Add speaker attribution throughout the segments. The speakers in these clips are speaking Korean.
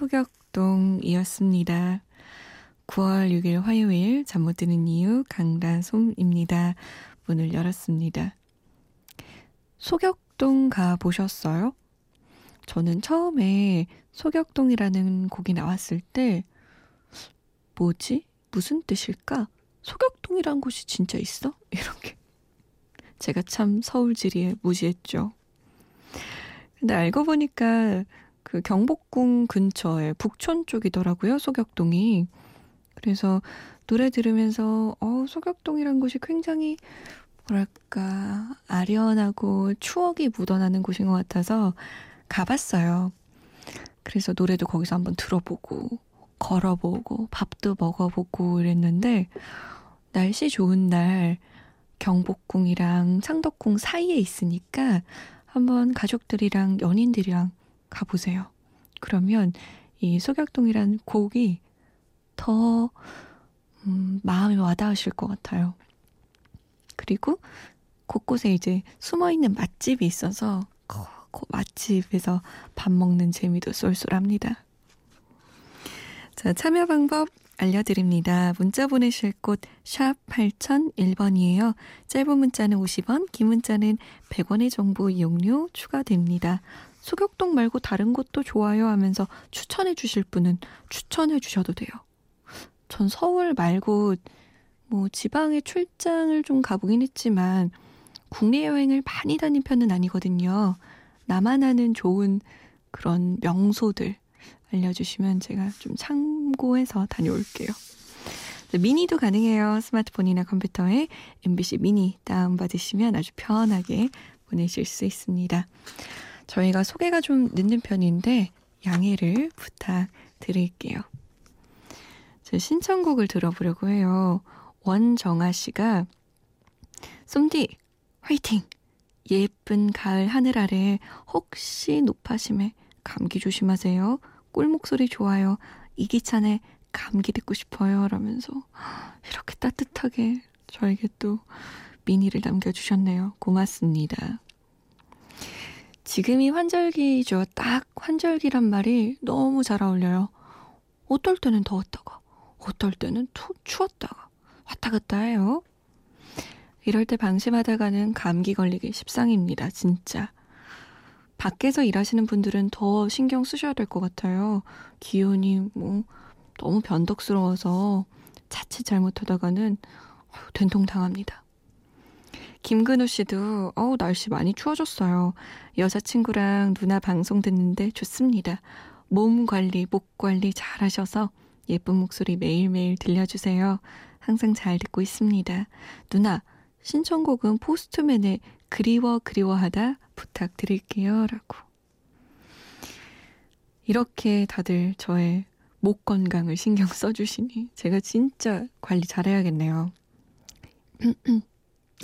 Speaker 1: 소격동이었습니다. 9월 6일 화요일 잠 못 드는 이유 강다솜입니다. 문을 열었습니다. 소격동 가 보셨어요? 저는 처음에 소격동이라는 곡이 나왔을 때 뭐지? 무슨 뜻일까? 소격동이란 곳이 진짜 있어? 이렇게 제가 참 서울지리에 무지했죠. 근데 알고 보니까 그 경복궁 근처에 북촌 쪽이더라고요, 소격동이. 그래서 노래 들으면서 어, 소격동이란 곳이 굉장히 뭐랄까 아련하고 추억이 묻어나는 곳인 것 같아서 가봤어요. 그래서 노래도 거기서 한번 들어보고 걸어보고 밥도 먹어보고 이랬는데 날씨 좋은 날 경복궁이랑 창덕궁 사이에 있으니까 한번 가족들이랑 연인들이랑 가보세요. 그러면 이 소격동이란 곡이 더 음, 마음에 와닿으실 것 같아요. 그리고 곳곳에 이제 숨어 있는 맛집이 있어서 그 맛집에서 밥 먹는 재미도 쏠쏠합니다. 자, 참여 방법 알려드립니다. 문자 보내실 곳 샵 8001번이에요. 짧은 문자는 50원, 긴 문자는 100원의 정보 이용료 추가됩니다. 소격동 말고 다른 곳도 좋아요 하면서 추천해 주실 분은 추천해 주셔도 돼요. 전 서울 말고 뭐 지방에 출장을 좀 가보긴 했지만 국내 여행을 많이 다닌 편은 아니거든요. 나만 아는 좋은 그런 명소들 알려주시면 제가 좀 참고해서 다녀올게요. 미니도 가능해요. 스마트폰이나 컴퓨터에 MBC 미니 다운받으시면 아주 편하게 보내실 수 있습니다. 저희가 소개가 좀 늦는 편인데 양해를 부탁드릴게요. 제 신청곡을 들어보려고 해요. 원정아 씨가 쏨디 화이팅! 예쁜 가을 하늘 아래 혹시 노파심에 감기 조심하세요. 꿀 목소리 좋아요. 이기찬의 감기 듣고 싶어요. 라면서 이렇게 따뜻하게 저에게 또 미니를 남겨주셨네요. 고맙습니다. 지금이 환절기죠. 딱 환절기란 말이 너무 잘 어울려요. 어떨 때는 더웠다가, 어떨 때는 투, 추웠다가, 왔다 갔다 해요. 이럴 때 방심하다가는 감기 걸리기 십상입니다, 진짜. 밖에서 일하시는 분들은 더 신경 쓰셔야 될 것 같아요. 기온이 뭐 너무 변덕스러워서 자칫 잘못하다가는 된통 당합니다. 김근우 씨도 어우 날씨 많이 추워졌어요. 여자친구랑 누나 방송 듣는데 좋습니다. 몸 관리, 목 관리 잘 하셔서 예쁜 목소리 매일매일 들려주세요. 항상 잘 듣고 있습니다. 누나, 신청곡은 포스트맨의 그리워 그리워하다 부탁드릴게요. 라고. 이렇게 다들 저의 목 건강을 신경 써주시니 제가 진짜 관리 잘해야겠네요.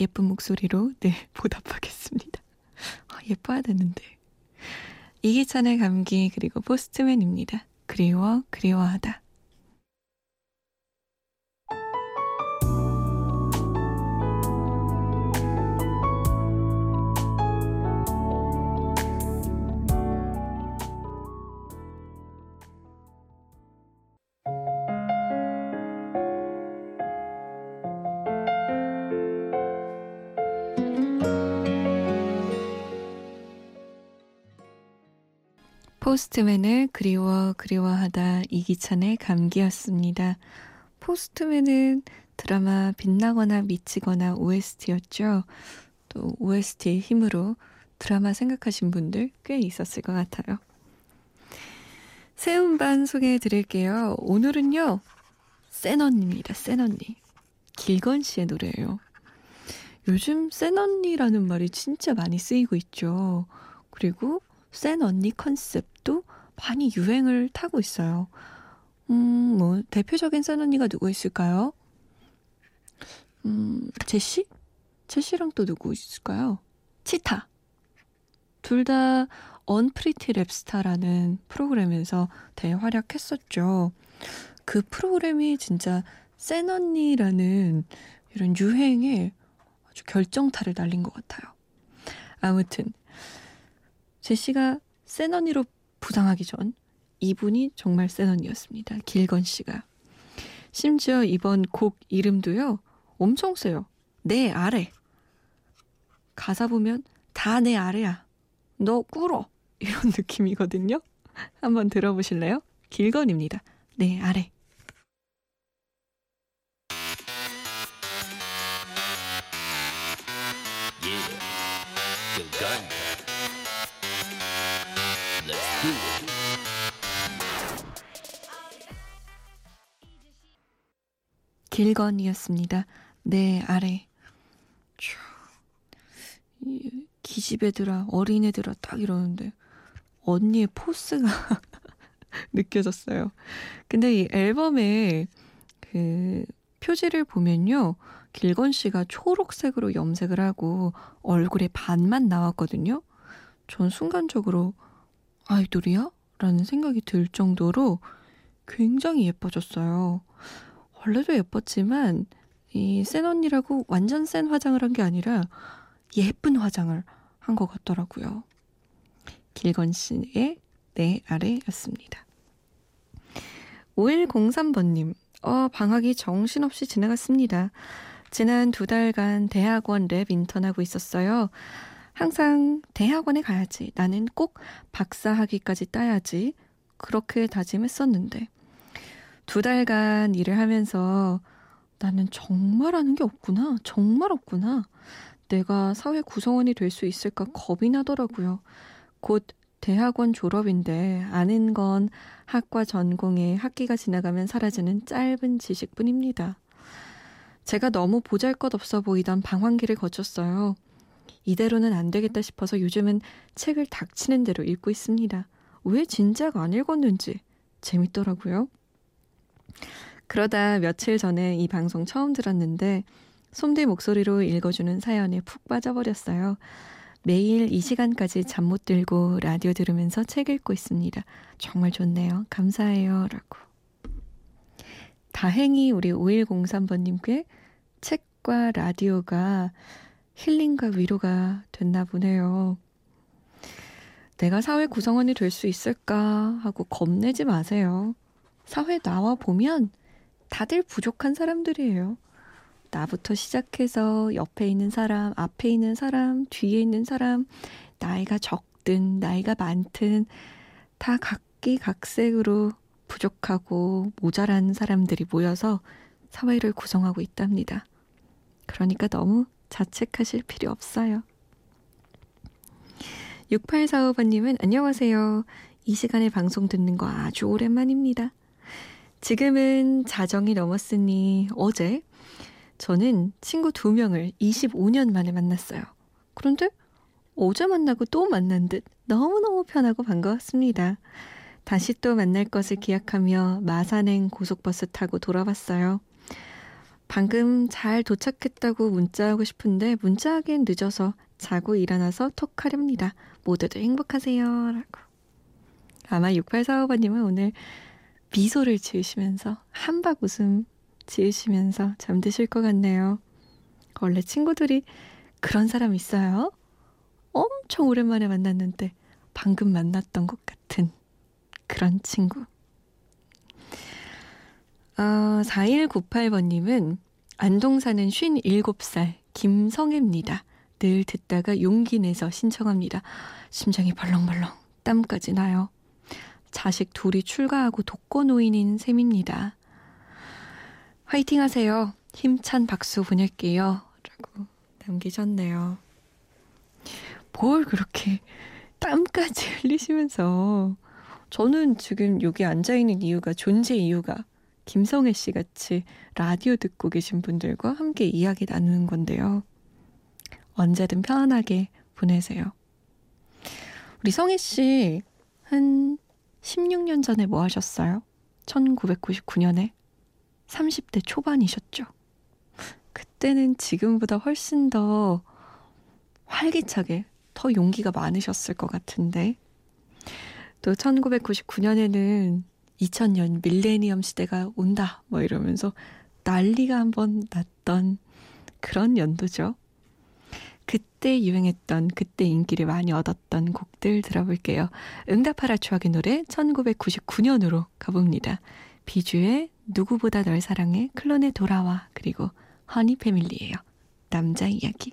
Speaker 1: 예쁜 목소리로 네 보답하겠습니다. 아, 예뻐야 되는데. 이기찬의 감기 그리고 포스트맨입니다. 그리워 그리워하다. 포스트맨을 그리워 그리워하다 이기찬의 감기였습니다. 포스트맨은 드라마 빛나거나 미치거나 OST였죠. 또 OST의 힘으로 드라마 생각하신 분들 꽤 있었을 것 같아요. 새 음반 소개해 드릴게요. 오늘은요, 센 언니입니다. 센 언니. 길건 씨의 노래예요. 요즘 센 언니라는 말이 진짜 많이 쓰이고 있죠. 그리고 센 언니 컨셉도 많이 유행을 타고 있어요. 음, 뭐, 대표적인 센 언니가 누구 있을까요? 음, 제시? 제시랑 또 누구 있을까요? 치타. 둘 다 언프리티 랩스타라는 프로그램에서 대활약했었죠. 그 프로그램이 진짜 센 언니라는 이런 유행에 아주 결정타를 날린 것 같아요. 아무튼 제시가 센 언니로 부상하기 전 이분이 정말 센 언니였습니다. 길건 씨가. 심지어 이번 곡 이름도요. 엄청 세요. 내 아래. 가사 보면 다 내 아래야. 너 꿇어. 이런 느낌이거든요. 한번 들어보실래요? 길건입니다. 내 아래. 길건이었습니다. 내 아래. 기집애들아, 어린애들아, 딱 이러는데, 언니의 포스가 느껴졌어요. 근데 이 앨범의 그 표지를 보면요. 길건 씨가 초록색으로 염색을 하고 얼굴에 반만 나왔거든요. 전 순간적으로 아이돌이야? 라는 생각이 들 정도로 굉장히 예뻐졌어요. 원래도 예뻤지만 이센 언니라고 완전 센 화장을 한 게 아니라 예쁜 화장을 한 것 같더라고요. 길건 씨의 내 아래였습니다. 5103번님, 어, 방학이 정신없이 지나갔습니다. 지난 두 달간 대학원 랩 인턴하고 있었어요. 항상 대학원에 가야지. 나는 꼭 박사 학위까지 따야지. 그렇게 다짐했었는데. 두 달간 일을 하면서 나는 정말 하는 게 없구나. 정말 없구나. 내가 사회 구성원이 될 수 있을까 겁이 나더라고요. 곧 대학원 졸업인데 아는 건 학과 전공에 학기가 지나가면 사라지는 짧은 지식뿐입니다. 제가 너무 보잘 것 없어 보이던 방황기를 거쳤어요. 이대로는 안 되겠다 싶어서 요즘은 책을 닥치는 대로 읽고 있습니다. 왜 진작 안 읽었는지 재밌더라고요. 그러다 며칠 전에 이 방송 처음 들었는데 솜디 목소리로 읽어주는 사연에 푹 빠져버렸어요. 매일 이 시간까지 잠 못 들고 라디오 들으면서 책 읽고 있습니다. 정말 좋네요. 감사해요. 라고. 다행히 우리 5103번님께 책과 라디오가 힐링과 위로가 됐나 보네요. 내가 사회 구성원이 될 수 있을까 하고 겁내지 마세요. 사회 나와 보면 다들 부족한 사람들이에요. 나부터 시작해서 옆에 있는 사람, 앞에 있는 사람, 뒤에 있는 사람, 나이가 적든 나이가 많든 다 각기 각색으로 부족하고 모자란 사람들이 모여서 사회를 구성하고 있답니다. 그러니까 너무 자책하실 필요 없어요. 6845번님은 안녕하세요. 이 시간에 방송 듣는 거 아주 오랜만입니다. 지금은 자정이 넘었으니 어제 저는 친구 두 명을 25년 만에 만났어요. 그런데 어제 만나고 또 만난 듯 너무너무 편하고 반가웠습니다. 다시 또 만날 것을 기약하며 마산행 고속버스 타고 돌아왔어요. 방금 잘 도착했다고 문자하고 싶은데 문자하기엔 늦어서 자고 일어나서 톡 하렵니다. 모두들 행복하세요. 라고. 아마 6845번님은 오늘 미소를 지으시면서 한박 웃음 지으시면서 잠드실 것 같네요. 원래 친구들이 그런 사람 있어요. 엄청 오랜만에 만났는데 방금 만났던 것 같은 그런 친구. 어, 4198번님은 안동 사는 57살 김성애입니다. 늘 듣다가 용기 내서 신청합니다. 심장이 벌렁벌렁 땀까지 나요. 자식 둘이 출가하고 독거노인인 셈입니다. 화이팅 하세요. 힘찬 박수 보낼게요. 라고 남기셨네요. 뭘 그렇게 땀까지 흘리시면서 저는 지금 여기 앉아있는 이유가 존재 이유가 김성애 씨 같이 라디오 듣고 계신 분들과 함께 이야기 나누는 건데요. 언제든 편안하게 보내세요. 우리 성희 씨, 한 16년 전에 뭐 하셨어요? 1999년에 30대 초반이셨죠. 그때는 지금보다 훨씬 더 활기차게, 더 용기가 많으셨을 것 같은데. 또 1999년에는 2000년 밀레니엄 시대가 온다, 뭐 이러면서 난리가 한번 났던 그런 연도죠. 그때 유행했던, 그때 인기를 많이 얻었던 곡들 들어볼게요. 응답하라 추억의 노래 1999년으로 가봅니다. 비주의 누구보다 널 사랑해, 클론의 돌아와, 그리고 허니 패밀리예요. 남자 이야기.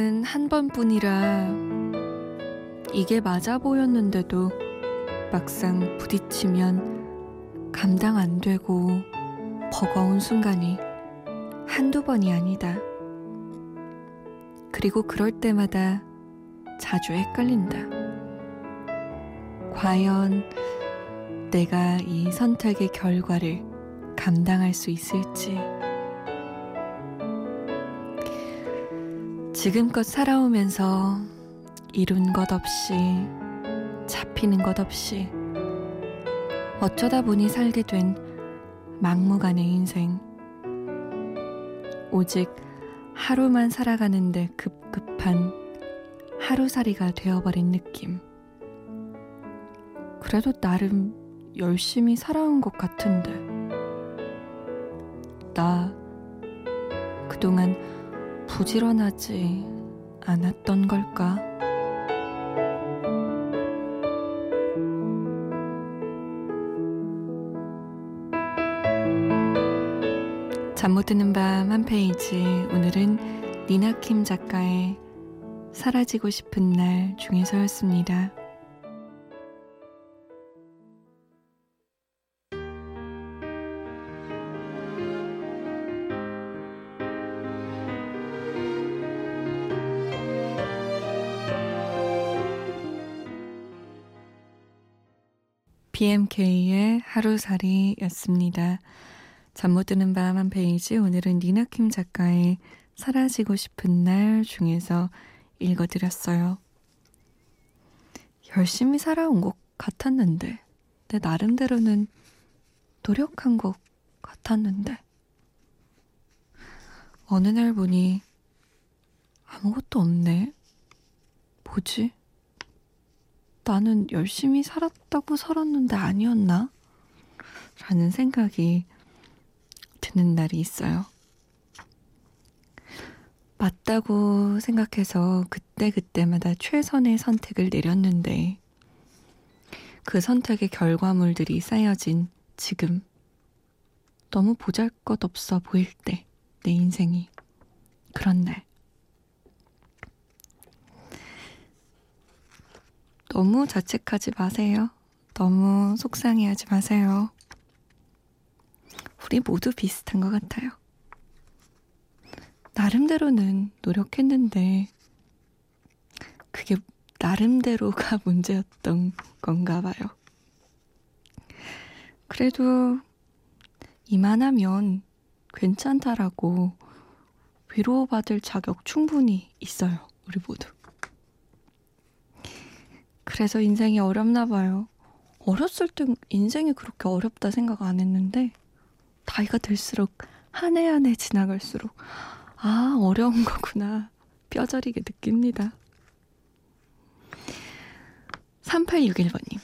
Speaker 1: 한 번뿐이라 이게 맞아 보였는데도 막상 부딪히면 감당 안 되고 버거운 순간이 한두 번이 아니다. 그리고 그럴 때마다 자주 헷갈린다. 과연 내가 이 선택의 결과를 감당할 수 있을지. 지금껏 살아오면서 이룬 것 없이 잡히는 것 없이 어쩌다 보니 살게 된 막무가내 인생. 오직 하루만 살아가는데 급급한 하루살이가 되어버린 느낌. 그래도 나름 열심히 살아온 것 같은데. 나 그동안 부지런하지 않았던 걸까? 잠 못 드는 밤 한 페이지 오늘은 니나킴 작가의 사라지고 싶은 날 중에서였습니다. BMK의 하루살이였습니다. 잠 못 드는 밤 한 페이지 오늘은 니나킴 작가의 사라지고 싶은 날 중에서 읽어드렸어요. 열심히 살아온 것 같았는데 내 나름대로는 노력한 것 같았는데 어느 날 보니 아무것도 없네. 뭐지? 나는 열심히 살았다고 살았는데 아니었나? 라는 생각이 드는 날이 있어요. 맞다고 생각해서 그때그때마다 최선의 선택을 내렸는데 그 선택의 결과물들이 쌓여진 지금 너무 보잘 것 없어 보일 때 내 인생이 그런 날 너무 자책하지 마세요. 너무 속상해하지 마세요. 우리 모두 비슷한 것 같아요. 나름대로는 노력했는데, 그게 나름대로가 문제였던 건가 봐요. 그래도 이만하면 괜찮다라고 위로받을 자격 충분히 있어요. 우리 모두. 그래서 인생이 어렵나 봐요. 어렸을 땐 인생이 그렇게 어렵다 생각 안 했는데, 나이가 들수록 한 해 한 해 지나갈수록, 아, 어려운 거구나. 뼈저리게 느낍니다. 3861번님.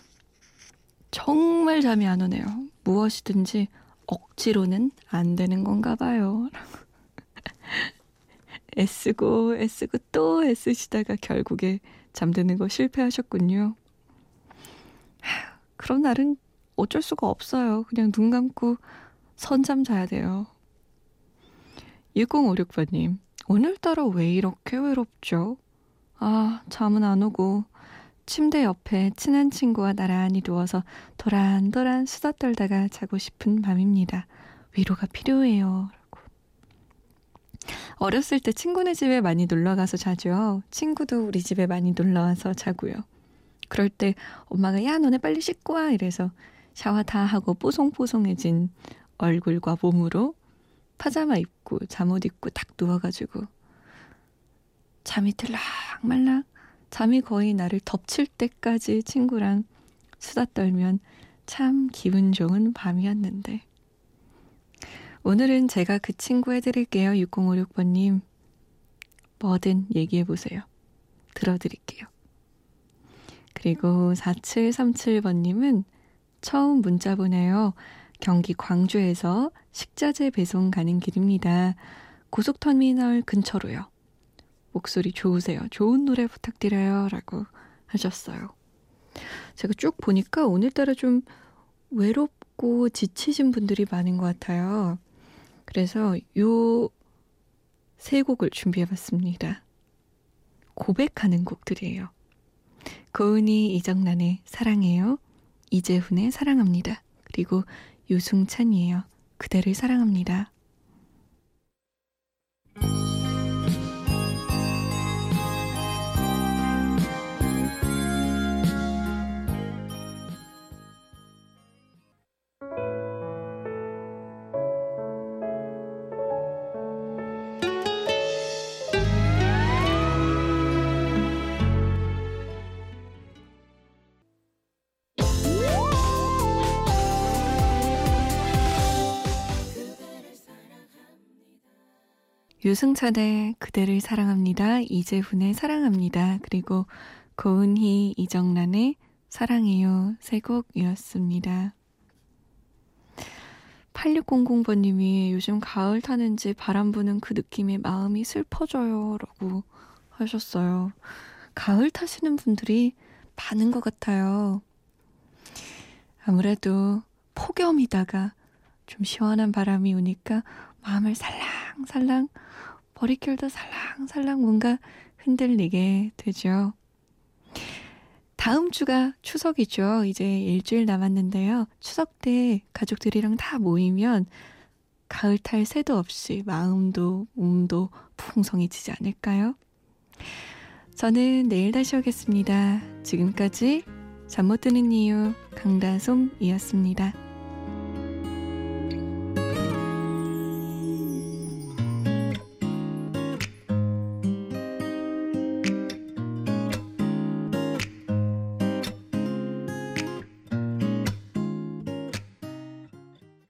Speaker 1: 정말 잠이 안 오네요. 무엇이든지 억지로는 안 되는 건가 봐요. 애쓰고 애쓰고 또 애쓰시다가 결국에 잠드는 거 실패하셨군요. 그런 날은 어쩔 수가 없어요. 그냥 눈 감고 선잠 자야 돼요. 6056번님, 오늘따라 왜 이렇게 외롭죠? 아, 잠은 안 오고, 침대 옆에 친한 친구와 나란히 누워서 도란도란 수다 떨다가 자고 싶은 밤입니다. 위로가 필요해요. 어렸을 때 친구네 집에 많이 놀러 가서 자죠. 친구도 우리 집에 많이 놀러 와서 자고요. 그럴 때 엄마가 야 너네 빨리 씻고 와 이래서 샤워 다 하고 뽀송뽀송해진 얼굴과 몸으로 파자마 입고 잠옷 입고 딱 누워가지고 잠이 들락 말락 잠이 거의 나를 덮칠 때까지 친구랑 수다 떨면 참 기분 좋은 밤이었는데. 오늘은 제가 그 친구 해드릴게요. 6056번님. 뭐든 얘기해보세요. 들어드릴게요. 그리고 4737번님은 처음 문자 보내요. 경기 광주에서 식자재 배송 가는 길입니다. 고속터미널 근처로요. 목소리 좋으세요. 좋은 노래 부탁드려요. 라고 하셨어요. 제가 쭉 보니까 오늘따라 좀 외롭고 지치신 분들이 많은 것 같아요. 그래서 요 세 곡을 준비해 봤습니다. 고백하는 곡들이에요. 고은이 이정란의 사랑해요. 이재훈의 사랑합니다. 그리고 유승찬이에요. 그대를 사랑합니다. 유승찬의 그대를 사랑합니다. 이재훈의 사랑합니다. 그리고 고은희, 이정란의 사랑해요. 세 곡이었습니다. 8600번님이 요즘 가을 타는지 바람 부는 그 느낌에 마음이 슬퍼져요. 라고 하셨어요. 가을 타시는 분들이 많은 것 같아요. 아무래도 폭염이다가 좀 시원한 바람이 오니까 마음을 살랑살랑 머릿결도 살랑살랑 뭔가 흔들리게 되죠. 다음 주가 추석이죠. 이제 일주일 남았는데요. 추석 때 가족들이랑 다 모이면 가을 탈 새도 없이 마음도 몸도 풍성해지지 않을까요? 저는 내일 다시 오겠습니다. 지금까지 잠 못 드는 이유 강다솜이었습니다.